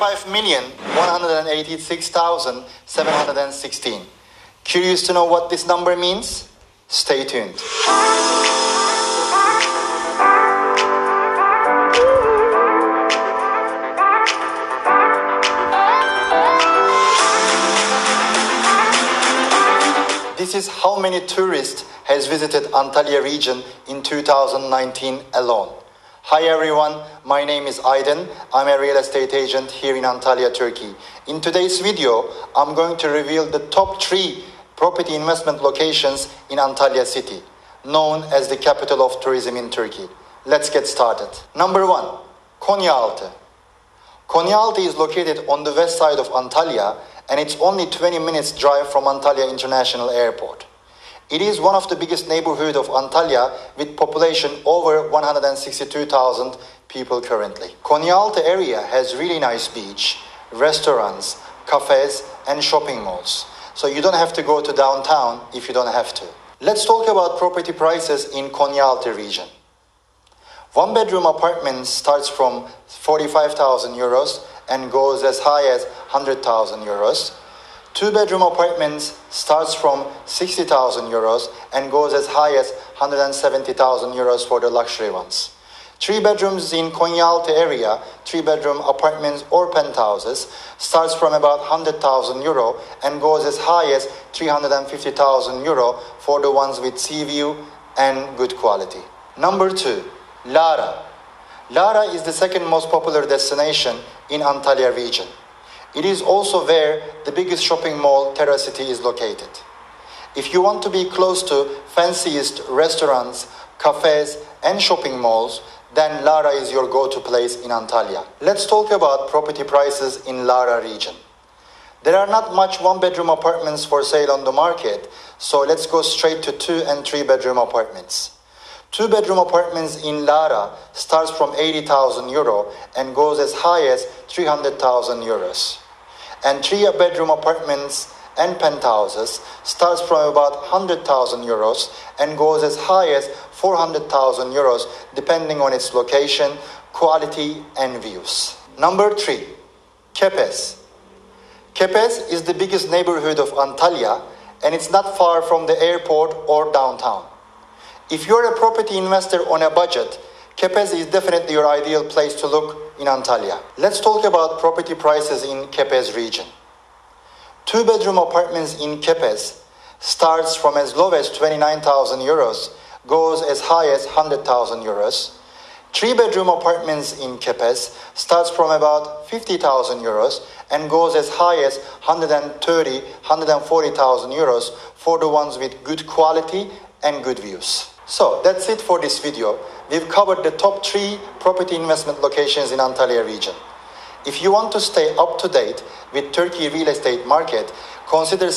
35,186,716. Curious to know what this number means? Stay tuned. This is how many tourists has visited Antalya region in 2019 alone. Hi everyone, my name is Aydin. I'm a real estate agent here in Antalya, Turkey. In today's video, I'm going to reveal the top three property investment locations in Antalya city, known as the capital of tourism in Turkey. Let's get started. Number one, Konyaaltı. Konyaaltı is located on the west side of Antalya and it's only 20 minutes drive from Antalya International Airport. It is one of the biggest neighborhood of Antalya with population over 162,000 people currently. Konyaaltı area has really nice beach, restaurants, cafes and shopping malls. So you don't have to go to downtown if you don't have to. Let's talk about property prices in Konyaaltı region. One bedroom apartment starts from 45,000 euros and goes as high as 100,000 euros. Two bedroom apartments starts from 60,000 euros and goes as high as 170,000 euros for the luxury ones. Three bedrooms in Konyaaltı area, three bedroom apartments or penthouses starts from about 100,000 euro and goes as high as 350,000 euro for the ones with sea view and good quality. Number two, Lara. Lara is the second most popular destination in Antalya region. It is also where the biggest shopping mall Terra City, is located. If you want to be close to fanciest restaurants, cafes and shopping malls, then Lara is your go-to place in Antalya. Let's talk about property prices in Lara region. There are not much one-bedroom apartments for sale on the market, so let's go straight to two and three-bedroom apartments. Two bedroom apartments in Lara starts from 80,000 euro and goes as high as 300,000 euros. And three bedroom apartments and penthouses starts from about 100,000 euros and goes as high as 400,000 euros depending on its location, quality and views. Number 3. Kepez. Kepez is the biggest neighborhood of Antalya and it's not far from the airport or downtown. If you're a property investor on a budget, Kepez is definitely your ideal place to look in Antalya. Let's talk about property prices in Kepez region. Two bedroom apartments in Kepez starts from as low as 29,000 euros, goes as high as 100,000 euros. Three bedroom apartments in Kepez starts from about 50,000 euros and goes as high as 130, 140,000 euros for the ones with good quality and good views. So that's it for this video. We've covered the top three property investment locations in Antalya region. If you want to stay up to date with Turkey real estate market, consider